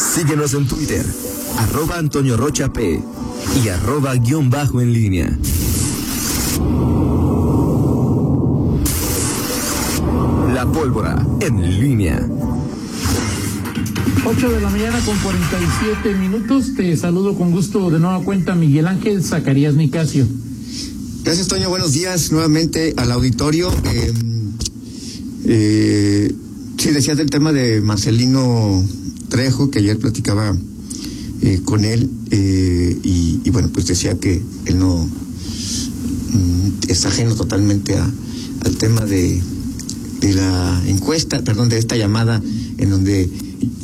Síguenos en Twitter, arroba Antonio Rocha P y arroba guion bajo en línea. La pólvora en línea. 8 de la mañana con 47 minutos. Te saludo con gusto de nueva cuenta Miguel Ángel Zacarías Nicasio. Gracias, Toño. Buenos días nuevamente al auditorio. Eh, eh, sí, decías del tema de Marcelino Trejo, que ayer platicaba eh, con él, eh, y, bueno, pues decía que él no mm, es ajeno totalmente al tema de, de la encuesta, perdón, de esta llamada en donde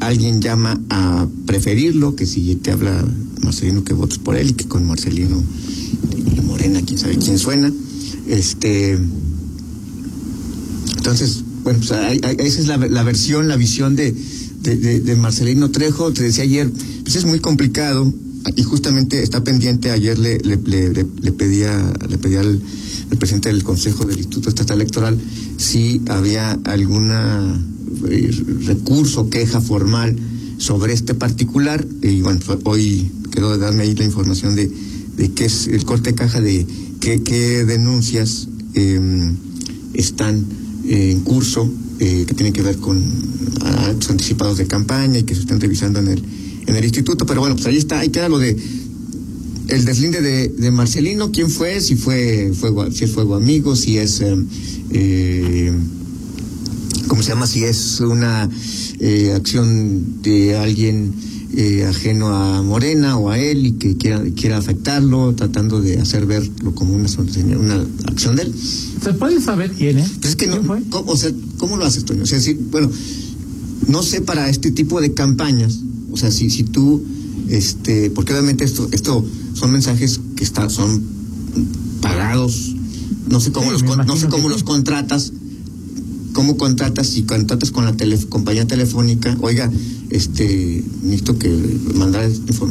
alguien llama a preferirlo, que si te habla Marcelino que votes por él y que con Marcelino y Morena, quién sabe quién suena. Este, entonces, bueno, pues hay, hay, esa es la, versión, la visión de, de, Marcelino Trejo. Te decía ayer, pues es muy complicado y justamente está pendiente. Ayer le, le, pedía, le pedía al, presidente del Consejo del Instituto Estatal Electoral si había alguna eh, recurso, queja formal sobre este particular. Y bueno, hoy quedó de darme ahí la información de, de qué es el corte de caja de qué, qué denuncias eh, están en curso eh, que tienen que ver con actos anticipados de campaña y que se están revisando en el, en el instituto. Pero bueno, pues ahí está, ahí queda lo de el deslinde de, de Marcelino, quién fue, si fue fuego, si es fuego amigo, si es eh, eh, ¿cómo se llama? Si es una eh, acción de alguien eh, ajeno a Morena o a él y que quiera, quiera afectarlo, tratando de hacer verlo como una, una acción de él. ¿Se puede saber quién es? Pues es que no, ¿cómo, o sea, ¿cómo lo haces, Toño? O sea, si, bueno, no sé para este tipo de campañas, o sea, si, si tú, este, porque obviamente esto, esto son mensajes que está, son pagados, no sé cómo, sí, los, no sé cómo los contratas, cómo contratas, si contratas con la tele, compañía telefónica, oiga, este, necesito que mandar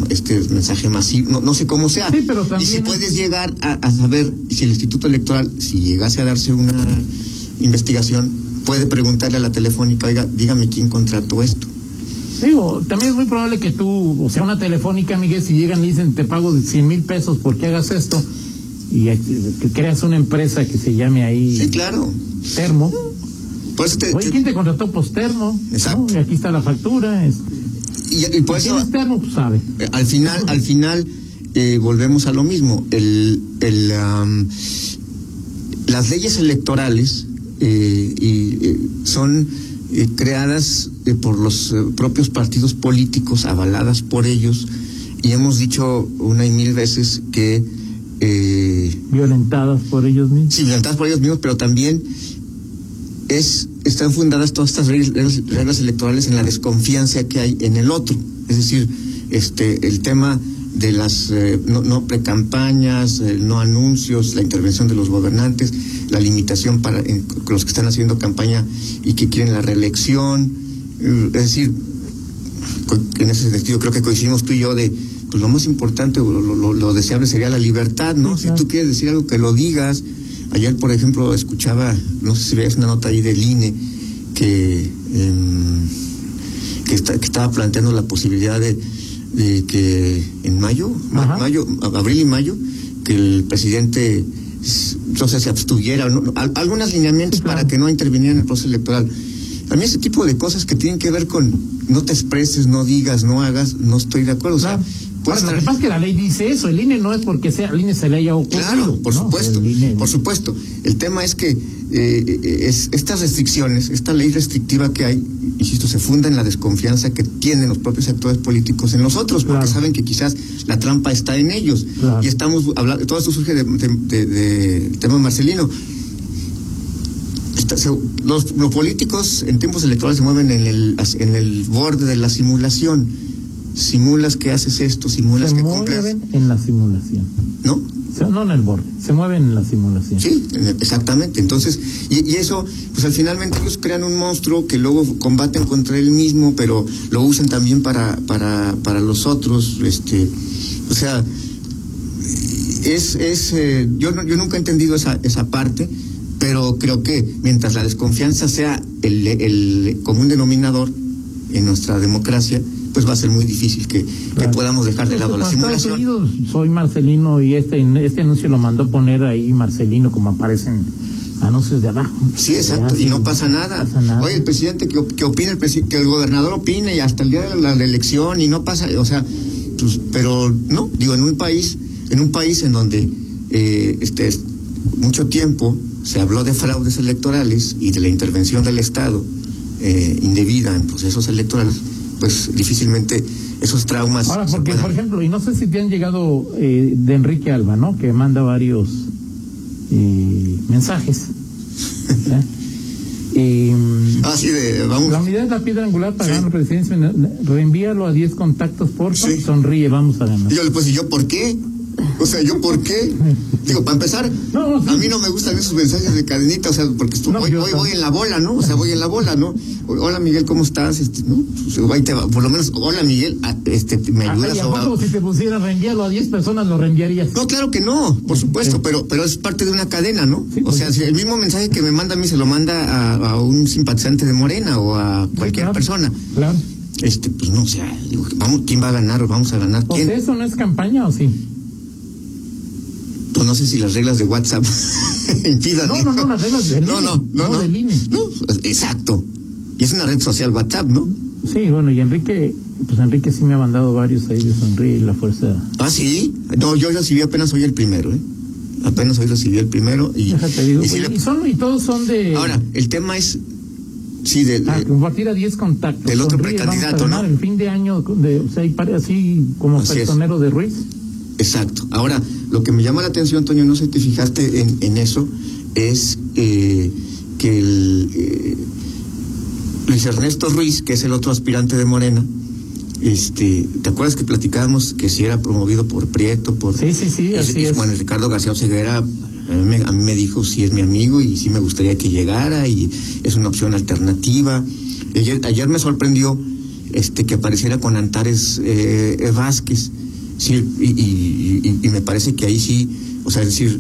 este mensaje masivo, no, no sé cómo sea. Sí, pero también... Y si puedes llegar a, a, saber si el Instituto Electoral, si llegase a darse una investigación, puede preguntarle a la telefónica, oiga, dígame quién contrató esto. Digo, también es muy probable que tú, o sea, una telefónica, Miguel, si llegan y dicen, te pago 100 mil pesos porque hagas esto, y que creas una empresa que se llame ahí. Sí, claro. Termo. Pues te, Oye, ¿quién te contrató? Termo. Exacto. ¿no? Y aquí está la factura. Es... Y, y por eso. ¿Quién es Termo? Pues sabe. Al final, al final, eh, volvemos a lo mismo. El, el, um, las leyes electorales eh, y, eh, son creadas por los propios partidos políticos, avaladas por ellos, y hemos dicho una y mil veces que eh, violentadas por ellos mismos. Sí, violentadas por ellos mismos, pero también es están fundadas todas estas reglas, reglas, electorales en la desconfianza que hay en el otro. Es decir, este el tema de las eh, no, no precampañas, eh, no anuncios, la intervención de los gobernantes, la limitación para en, los que están haciendo campaña y que quieren la reelección. Es decir, en ese sentido creo que coincidimos tú y yo de pues lo más importante o lo, lo, lo, deseable sería la libertad, ¿no? Si tú quieres decir algo, que lo digas. Ayer, por ejemplo, escuchaba, no sé si veías una nota ahí del INE, que, eh, que, está, que, estaba planteando la posibilidad de, de que en mayo, Ajá. mayo, abril y mayo, que el presidente, no sé, se abstuviera, ¿no? algunos lineamientos claro. para que no interviniera en el proceso electoral. A mí ese tipo de cosas que tienen que ver con no te expreses, no digas, no hagas, no estoy de acuerdo. Claro. O sea, bueno, lo que pasa es que la ley dice eso, el INE no es porque sea, el INE se le haya ocurrido. Claro, por ¿no? supuesto, INE... por supuesto. El tema es que eh, es, estas restricciones, esta ley restrictiva que hay, insisto, se funda en la desconfianza que tienen los propios actores políticos en nosotros, porque claro. saben que quizás la trampa está en ellos. Claro. Y estamos hablando, todo esto surge del de, de, de, tema Marcelino. Está, se, los, los, políticos en tiempos electorales se mueven en el, en el borde de la simulación. Simulas que haces esto, simulas se que mueven en la simulación. ¿No? Se, no en el borde, se mueven en la simulación. Sí, exactamente. Entonces, y, y, eso, pues al finalmente ellos crean un monstruo que luego combaten contra él mismo, pero lo usan también para, para, para los otros. Este, o sea, es, es eh, yo, no, yo nunca he entendido esa, esa parte pero creo que mientras la desconfianza sea el, el, común denominador en nuestra democracia, pues va a ser muy difícil que, que podamos dejar de lado la simulación. Soy Marcelino y este, este anuncio lo mandó poner ahí Marcelino como aparecen anuncios de abajo. Sí, exacto, y no pasa nada. pasa nada. Oye, el presidente, que, que opine el presi- que el gobernador opine y hasta el día de la, la elección y no pasa, o sea, pues, pero no, digo, en un país, en un país en donde eh, este mucho tiempo se habló de fraudes electorales y de la intervención del Estado eh, indebida en procesos electorales, pues difícilmente esos traumas. Ahora, porque, por ejemplo, y no sé si te han llegado eh, de Enrique Alba, ¿no? Que manda varios eh, mensajes. ¿eh? Ah, sí, de, vamos. la unidad es la piedra angular para Sí. ganar la presidencia. Reenvíalo a 10 contactos, por Sí. Sonríe, vamos a ganar. Y yo le pues, ¿y yo por qué? O sea, ¿yo por qué? Digo, para empezar, No, sí. a mí no me gustan esos mensajes de cadenita, o sea, porque estu- No, voy, en la bola, ¿no? O sea, voy en la bola, ¿no? Hola Miguel, ¿cómo estás? Este, ¿no? Pues, ahí te va. Por lo menos, hola Miguel, ah, este, ¿me ayudas? Ay, ¿a si te pusiera reenviarlo a 10 personas lo reenviarías? No, claro que no, por supuesto, Sí. pero, pero es parte de una cadena, ¿no? Sí, o pues sea, si el mismo mensaje que me manda a mí se lo manda a, a un simpatizante de Morena o a cualquier claro. persona, Claro. este, pues no, o sea, digo, vamos, ¿quién va a ganar? ¿Vamos a ganar? ¿O ¿Quién? eso no es campaña o sí? Pues no sé si las reglas de WhatsApp impidan. No, no, no, las reglas del No, INE, no, no, no, no. del INE. No, exacto. Y es una red social WhatsApp, ¿no? Sí, bueno, y Enrique, pues Enrique sí me ha mandado varios ahí de Sonríe y la fuerza. Ah, sí. No, yo recibí apenas hoy el primero, ¿eh? Apenas hoy recibí el primero y. Déjate digo, y sí pues, le- y, son, y todos son de. Ahora, el tema es. Sí, de. Ah, compartir a 10 contactos. Del otro Sonríe, vamos a precandidato, ganar ¿no? El fin de año, de, o sea, y pare- así como Así es. personero de Ruiz. Exacto. Ahora, lo que me llama la atención, Toño, no sé si te fijaste en, en eso, es eh, que el, eh, Luis Ernesto Ruiz, que es el otro aspirante de Morena, este, ¿te acuerdas que platicábamos que si era promovido por Prieto, por Sí, sí, sí, así es. Bueno, Ricardo García Oseguera a mí, me, a mí me dijo si es mi amigo y si me gustaría que llegara y es una opción alternativa. Ayer, ayer me sorprendió este que apareciera con Antares eh, eh, Vázquez. Sí, y, y- y- y me parece que ahí sí, o sea, es decir,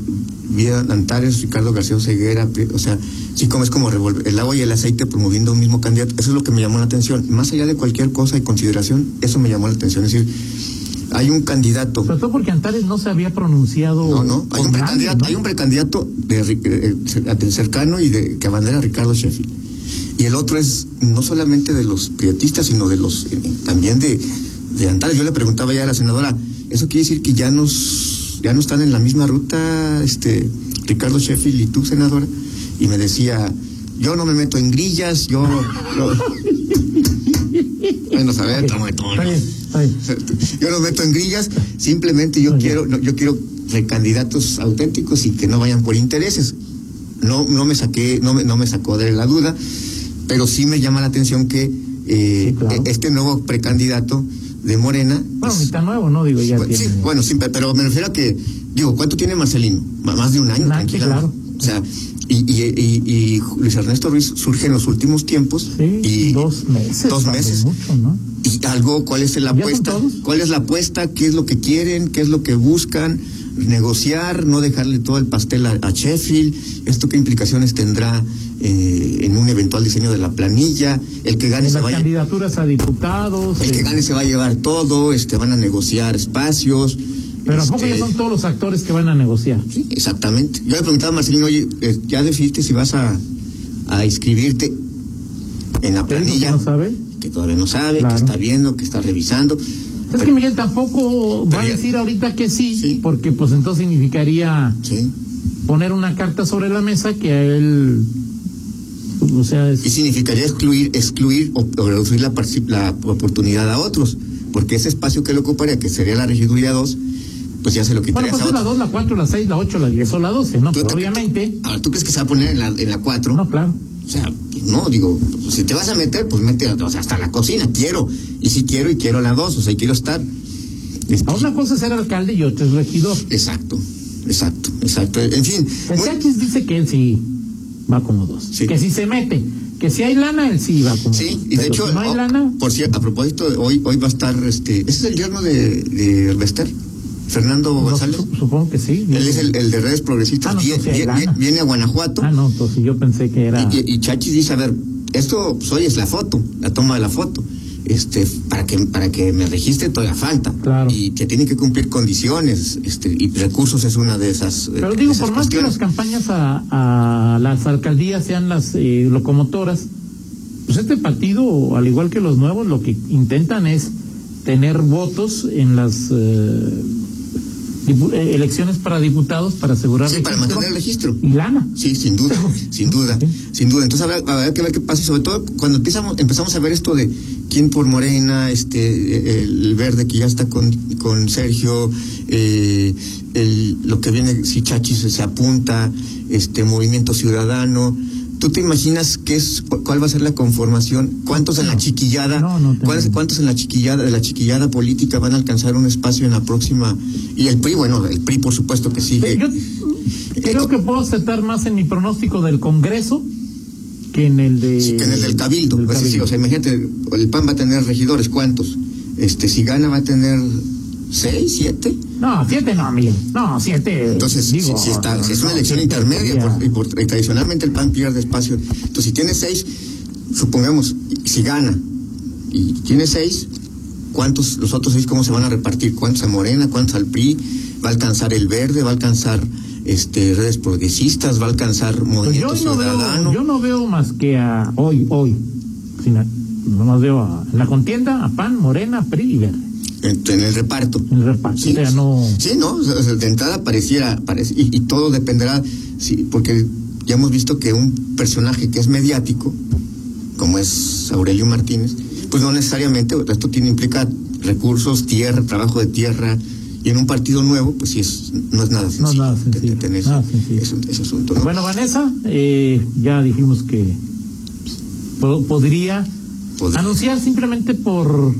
vi a Antares, Ricardo García Oseguera, Pri- o sea, sí como es como revolver el agua y el aceite promoviendo un mismo candidato. Eso es lo que me llamó la atención. Más allá de cualquier cosa y consideración, eso me llamó la atención. Es decir, hay un candidato. Sobre todo porque Antares no se había pronunciado. No, no, hay un precandidato, ¿no? hay un precandidato de, eh, eh, del cercano y de que abandera Ricardo Sheffield. Y el otro es no solamente de los prietistas, sino de los eh, también de, de Antares. Yo le preguntaba ya a la senadora, ¿eso quiere decir que ya nos ya no están en la misma ruta este Ricardo Sheffield y tú, senadora? Y me decía, yo no me meto en grillas, yo... bueno, a ver, toma, toma. Yo no meto en grillas, simplemente yo quiero, no, yo quiero candidatos auténticos y que no vayan por intereses. No, no me saqué, no me, no me sacó de la duda, pero sí me llama la atención que eh, Sí, claro. este nuevo precandidato de Morena. Bueno, ni tan nuevo, ¿no? Digo, ya bueno, sí, tiene. bueno, sí, pero me refiero a que, digo, ¿cuánto tiene Marcelino? Ma- Más de un año, tranquilamente. claro. O sea, y, y, y, y Luis Ernesto Ruiz surge en los últimos tiempos. Sí, y dos meses. Dos meses. Mucho, ¿no? y algo, ¿cuál es la ¿Ya son apuesta? ¿Cuál es la apuesta? ¿Qué es lo que quieren? ¿Qué es lo que buscan? Negociar, no dejarle todo el pastel a, a Sheffield. ¿Esto qué implicaciones tendrá eh, en un eventual diseño de la planilla? El que gane se va a candidaturas a diputados. el que eh, gane se va a llevar todo, este, van a negociar espacios. Pero ¿a poco este, ya son todos los actores que van a negociar? Sí, exactamente. Yo le preguntaba a Marcelino, oye, eh, ¿ya decidiste si vas a, a inscribirte en la ¿Te dijo que planilla? no sabe? Que todavía no sabe, Claro. que está viendo, que está revisando. Es que Miguel tampoco va a decir ahorita que sí, Sí. porque pues entonces significaría Sí. poner una carta sobre la mesa que a él, o sea, es- Y significaría excluir, excluir o, o reducir la, la oportunidad a otros, porque ese espacio que le ocuparía, que sería la regiduría 2, pues ya se lo bueno, quitaría pues a es la otro. 2, la 4, la 6, la 8, la 10 o la 12, ¿no? ¿Tú- Pero obviamente, Ahora, ¿tú crees que se va a poner en la, en la 4? no, claro. O sea, pues no, digo, pues si te vas a meter, pues mete o sea, hasta la cocina, quiero. Y si quiero y quiero la 2, o sea, quiero estar. Este, una cosa es ser alcalde y otra es regidor. Exacto, exacto, exacto. En fin, El Chachis dice que él sí va como dos. Sí. Que si se mete, que si hay lana, él sí va como Sí, dos. y de Pero hecho, si no hay oh, lana, por cierto, a propósito, hoy hoy va a estar, este, ese es el yerno de, de Bester, Fernando no, González. su- supongo que sí. Él es el, el de redes progresistas. Ah, no, viene a Guanajuato. Ah, no, entonces yo pensé que era. Y, y- y Chachis dice, a ver, esto pues, hoy es la foto, la toma de la foto. Este para que para que me registre todavía falta Claro. y que tiene que cumplir condiciones este y recursos es una de esas eh, Pero digo, esas por más que las campañas a, a las alcaldías sean las eh, locomotoras, pues este partido, al igual que los nuevos, lo que intentan es tener votos en las eh, elecciones para diputados para asegurar Sí, para mantener el registro. y lana. Sí, sin duda, sin duda, sin duda. Entonces habrá, habrá que ver qué pasa y sobre todo cuando empezamos, empezamos a ver esto de quién por Morena, este, el verde que ya está con, con Sergio, eh, el, lo que viene, si Chachi se, se apunta, este, Movimiento Ciudadano. ¿Tú te imaginas qué es, cu- cuál va a ser la conformación? ¿Cuántos en la chiquillada? No. ¿cuántos, cuántos en la chiquillada, de la chiquillada política van a alcanzar un espacio en la próxima? Y el PRI, bueno, el PRI por supuesto que sigue. Yo creo que puedo aceptar más en mi pronóstico del Congreso que en el de. Sí, que en el del cabildo. del Pues sí, sí, o sea, imagínate, el PAN va a tener regidores, ¿cuántos? Este, si gana va a tener seis, siete. No, siete no, Miguel. No, siete. Entonces, digo, si, está, si es una no, elección intermedia, por- y, por- y tradicionalmente el PAN pierde espacio. Entonces, si tiene seis, supongamos, si gana y tiene seis, ¿cuántos, los otros seis, cómo se van a repartir? ¿Cuántos a Morena? ¿Cuántos al PRI? ¿Va a alcanzar el verde? ¿Va a alcanzar este redes progresistas? ¿Va a alcanzar Pues movimiento yo no ciudadano? veo, yo no veo más que a hoy, hoy, sin a- nomás veo a, en la contienda a PAN, Morena, PRI y Verde, en, en el reparto. en el reparto. Sí, o sea, no. sí, no, o sea, de entrada pareciera, parece, y, y todo dependerá, sí, porque ya hemos visto que un personaje que es mediático, como es Aurelio Martínez, pues no necesariamente, esto tiene implica recursos, tierra, trabajo de tierra, y en un partido nuevo, pues sí, es, no es nada sencillo, nada de- de sencillo, tener nada ese- sencillo. ese- ese asunto, ¿no? Bueno, Vanessa, eh, ya dijimos que po- podría, Podría. anunciar simplemente por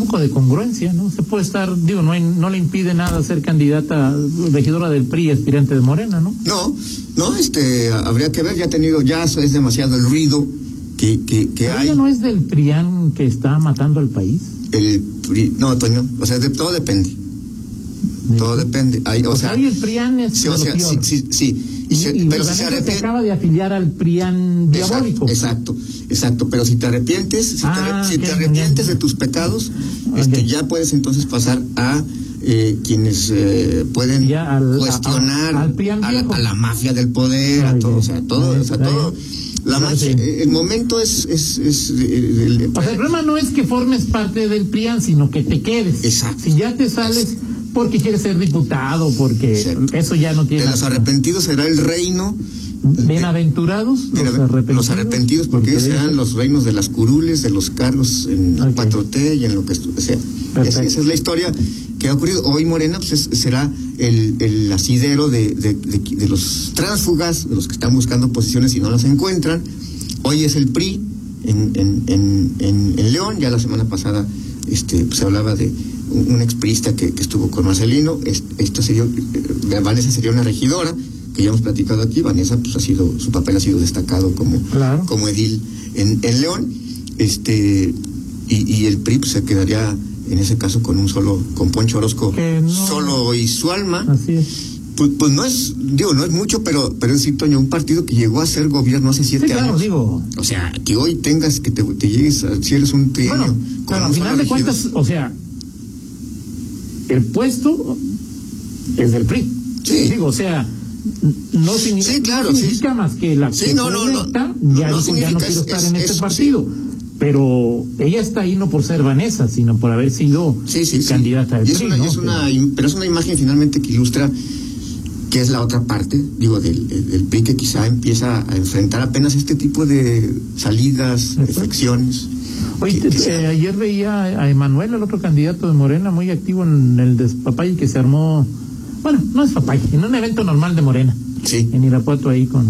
poco de congruencia, ¿no? Se puede estar, digo, no, hay- no le impide nada ser candidata regidora del PRI, aspirante de Morena, ¿no? No, no, este, habría que ver, ya ha tenido, ya es demasiado el ruido que, que, que hay. ella no es del PRIAN que está matando al país. El, pri- no, Toño, o sea, de, todo depende. Todo depende. Hay, o, O sea, el PRIAN es o sea, sí, sí, sí. Y Y, se- y pero si se arrepiente. acaba de afiliar al PRIAN diabólico. Exacto, exacto. Pero si te arrepientes, si, te, Ah, si te arrepientes de tus pecados, este, ya. puedes entonces pasar a eh, quienes eh, pueden al- cuestionar a- la, a la mafia del poder, a todo, o sea, todo, o sea, todo. La magia, eh, el momento es, es, es, eh, el- O sea, el problema no es que formes parte del PRIAN, sino que te quedes. Exacto. Si ya te sales porque quieres ser diputado, porque Exacto. eso ya no tiene de los arrepentidos será el reino Bienaventurados Mira, los arrepentidos. los arrepentidos, porque ellos serán los reinos de las curules, de los carros en Ok. 4T y en lo que sea. Esa, esa es la historia que ha ocurrido. Hoy Morena pues, es- será el, el asidero de, de, de- de los tránsfugas, de los que están buscando posiciones y no las encuentran. Hoy es el PRI en, en, en, en- en León, ya la semana pasada este, pues, se hablaba de un, exprista que, que estuvo con Marcelino. Es- Esto sería, eh, Vanessa sería una regidora que ya hemos platicado aquí, Vanessa pues ha sido, su papel ha sido destacado como, Claro. como edil en, en León, este y, y el PRI pues, se quedaría en ese caso con un solo, con Poncho Orozco no- solo y su alma, Así es. pues, pues no es, digo, no es mucho, pero, pero es decir, Toño, un partido que llegó a ser gobierno hace siete Sí, claro, años. digo. O sea, que hoy tengas que te, te llegues a, si eres un trienio. Bueno, pero al final de cuentas, o sea, el puesto es del PRI. Sí. Digo, o sea, no, signi- Sí, claro, no sí. significa más que la Sí, que no, no, electa, ya no dijo, ya no significa, quiero es- estar es- en este es- partido. Pero ella está ahí no por ser Vanessa, sino por haber sido candidata del es PRI, es una im- pero es una imagen finalmente que ilustra que es la otra parte, digo, del, del, PRI que quizá empieza a enfrentar apenas este tipo de salidas, Ujú. defecciones. Oye, que- que eh, ayer veía a Emanuel, el otro candidato de Morena, muy activo en el despapay que se armó, bueno, no es papay, en un evento normal de Morena, Sí. en Irapuato ahí con,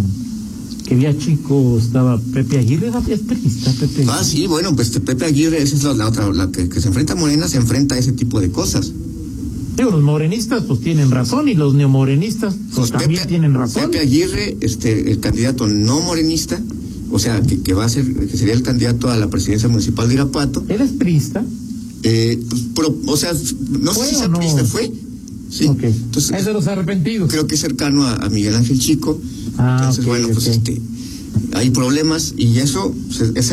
que había chico, estaba Pepe Aguirre, era es periodista, Pepe Ah, sí, bueno, pues Pepe Aguirre, esa es la, la otra, la que, que se enfrenta a Morena, se enfrenta a ese tipo de cosas. Digo, los morenistas pues tienen razón y los neomorenistas pues, Pues también Pepe- tienen razón. Pepe Aguirre, este, el candidato no morenista, o sea, que, que va a ser, que sería el candidato a la presidencia municipal de Irapuato, ¿Él es priista? eh, pues, pero, o sea, no sé ¿Fue si sea no? priista, fue. Sí. Entonces, es de los arrepentidos. creo que es cercano a, a Miguel Ángel Chico. Ah, Entonces, bueno, pues este, hay problemas y eso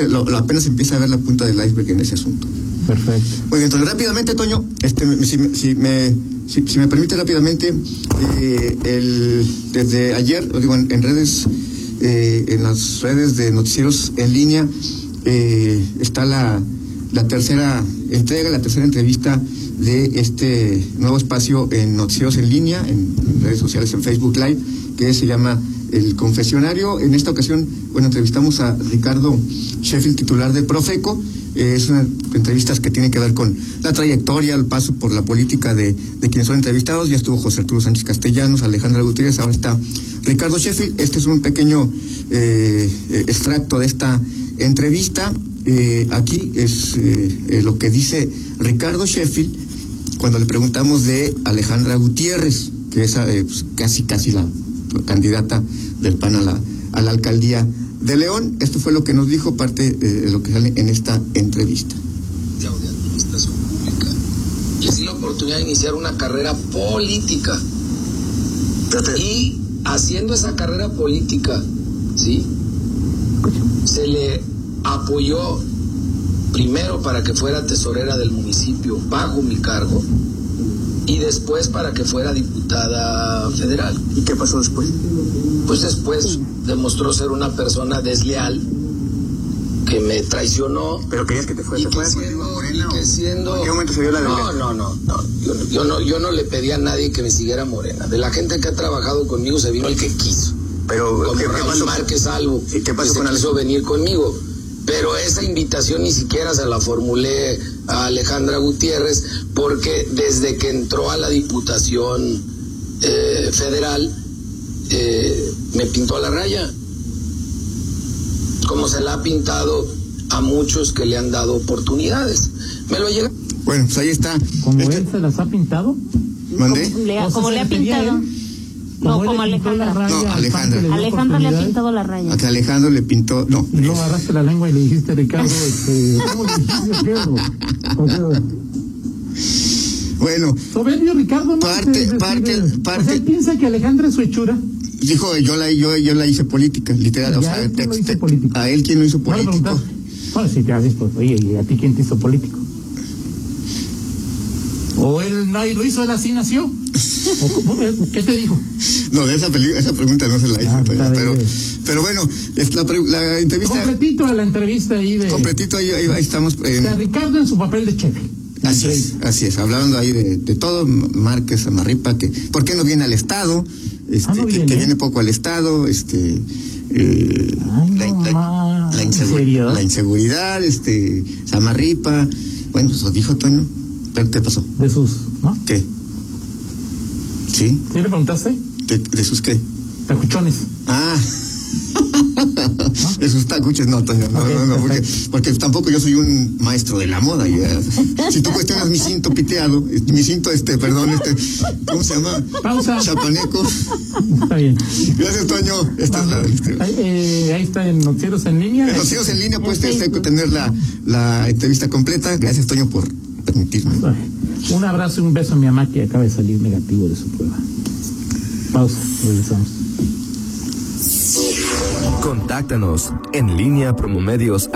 lo, lo apenas empieza a ver la punta del iceberg en ese asunto. Perfecto. Muy bien, entonces rápidamente, Toño, este, si, si me, si, si me permite rápidamente, eh, el, desde ayer, digo, en, redes, eh, en las redes de noticieros en línea, eh, está la, la tercera entrega, la tercera entrevista de este nuevo espacio en noticieros en línea, en redes sociales, en Facebook Live, que se llama El Confesionario. En esta ocasión, bueno, entrevistamos a Ricardo Sheffield, titular de Profeco. Eh, es una entrevistas que tienen que ver con la trayectoria, el paso por la política de, de quienes son entrevistados. Ya estuvo José Arturo Sánchez Castellanos, Alejandra Gutiérrez, ahora está Ricardo Sheffield. Este es un pequeño eh, eh, extracto de esta entrevista. Eh, aquí es lo que dice Ricardo Sheffield cuando le preguntamos de Alejandra Gutiérrez, que es pues, casi casi la candidata del PAN a la, a la alcaldía de León. Esto fue lo que nos dijo, parte eh, de lo que sale en esta entrevista. de administración pública. Les di la oportunidad de iniciar una carrera política. Y haciendo esa carrera política, ¿sí? Se le apoyó primero para que fuera tesorera del municipio bajo mi cargo y después para que fuera diputada federal. ¿Y qué pasó después? Pues después demostró ser una persona desleal que me traicionó ¿Pero querías que te y fuera? que siendo, y que siendo- ¿En qué momento se dio la no, no, no, no. Yo, no- yo no, yo no le pedí a nadie que me siguiera Morena. De la gente que ha trabajado conmigo se vino el que quiso. Pero, Como ¿qué, qué Raúl pasó? Márquez Salvo, ¿Y qué pasó que se con Ale- quiso venir conmigo. Pero esa invitación ni siquiera se la formulé a Alejandra Gutiérrez porque desde que entró a la Diputación eh, Federal eh, me pintó a la raya. Como se la ha pintado a muchos que le han dado oportunidades. Me lo llega Bueno, pues ahí está. Como Este- él se las ha pintado. ¿Mandé? Le ha- O sea, como se le ha pintado. No, como Alejandra. raya No, al Alejandra. Le Alejandra le ha pintado la raya. A que Alejandro le pintó. No. Luego agarraste la lengua y le dijiste, Ricardo, este, ¿cómo le dijiste, Bueno, Soberbio Ricardo, ¿no? Parte- Es decir, parte- eh, parte- O sea, él piensa que Alejandra es su hechura. dijo yo la, yo, yo la hice política, literal. O sea, él te- lo hizo te- político. a él quien lo hizo No político. Bueno, sí, te haces, pues, oye, ¿y a ti quién te hizo político? ¿O él nadie lo hizo, él así nació? ¿O cómo- ¿Qué te dijo? No, esa, esa pregunta no se la hice, Ah, está pero, pero bueno, es la, entrevista Completito a la entrevista ahí de, completito, ahí, ahí- ahí estamos. eh, de Ricardo en su papel de chefe. así es, así es, hablando ahí de, de todo, Márquez, Amarripa, que ¿por qué no viene al Estado? Este, Ah, no que, viene. que viene poco al Estado, este eh, Ay, la, la- más. la ¿En insegu- la inseguridad, este, Samarripa, bueno, pues lo dijo Toño, ¿pero qué pasó? De sus, ¿no? ¿Qué? ¿Sí? ¿Sí le preguntaste? ¿De, de sus qué? Tacuchones. Ah. De sus tacuches, no, Toño, no, no, no, porque, tampoco yo soy un maestro de la moda. y, eh, si tú cuestionas mi cinto piteado, mi cinto, este, perdón, este, ¿cómo se llama? Pausa. Chapaneco. Está bien. Gracias, Toño. Esta es la, este, Ahí, eh, ahí está en Noticieros en línea. en hijos en línea puedes En este, Facebook. tener la, la entrevista completa. Gracias, Toño, por. Un abrazo y un beso a mi mamá que acaba de salir negativo de su prueba. Pausa, regresamos. Contáctanos en línea promomedios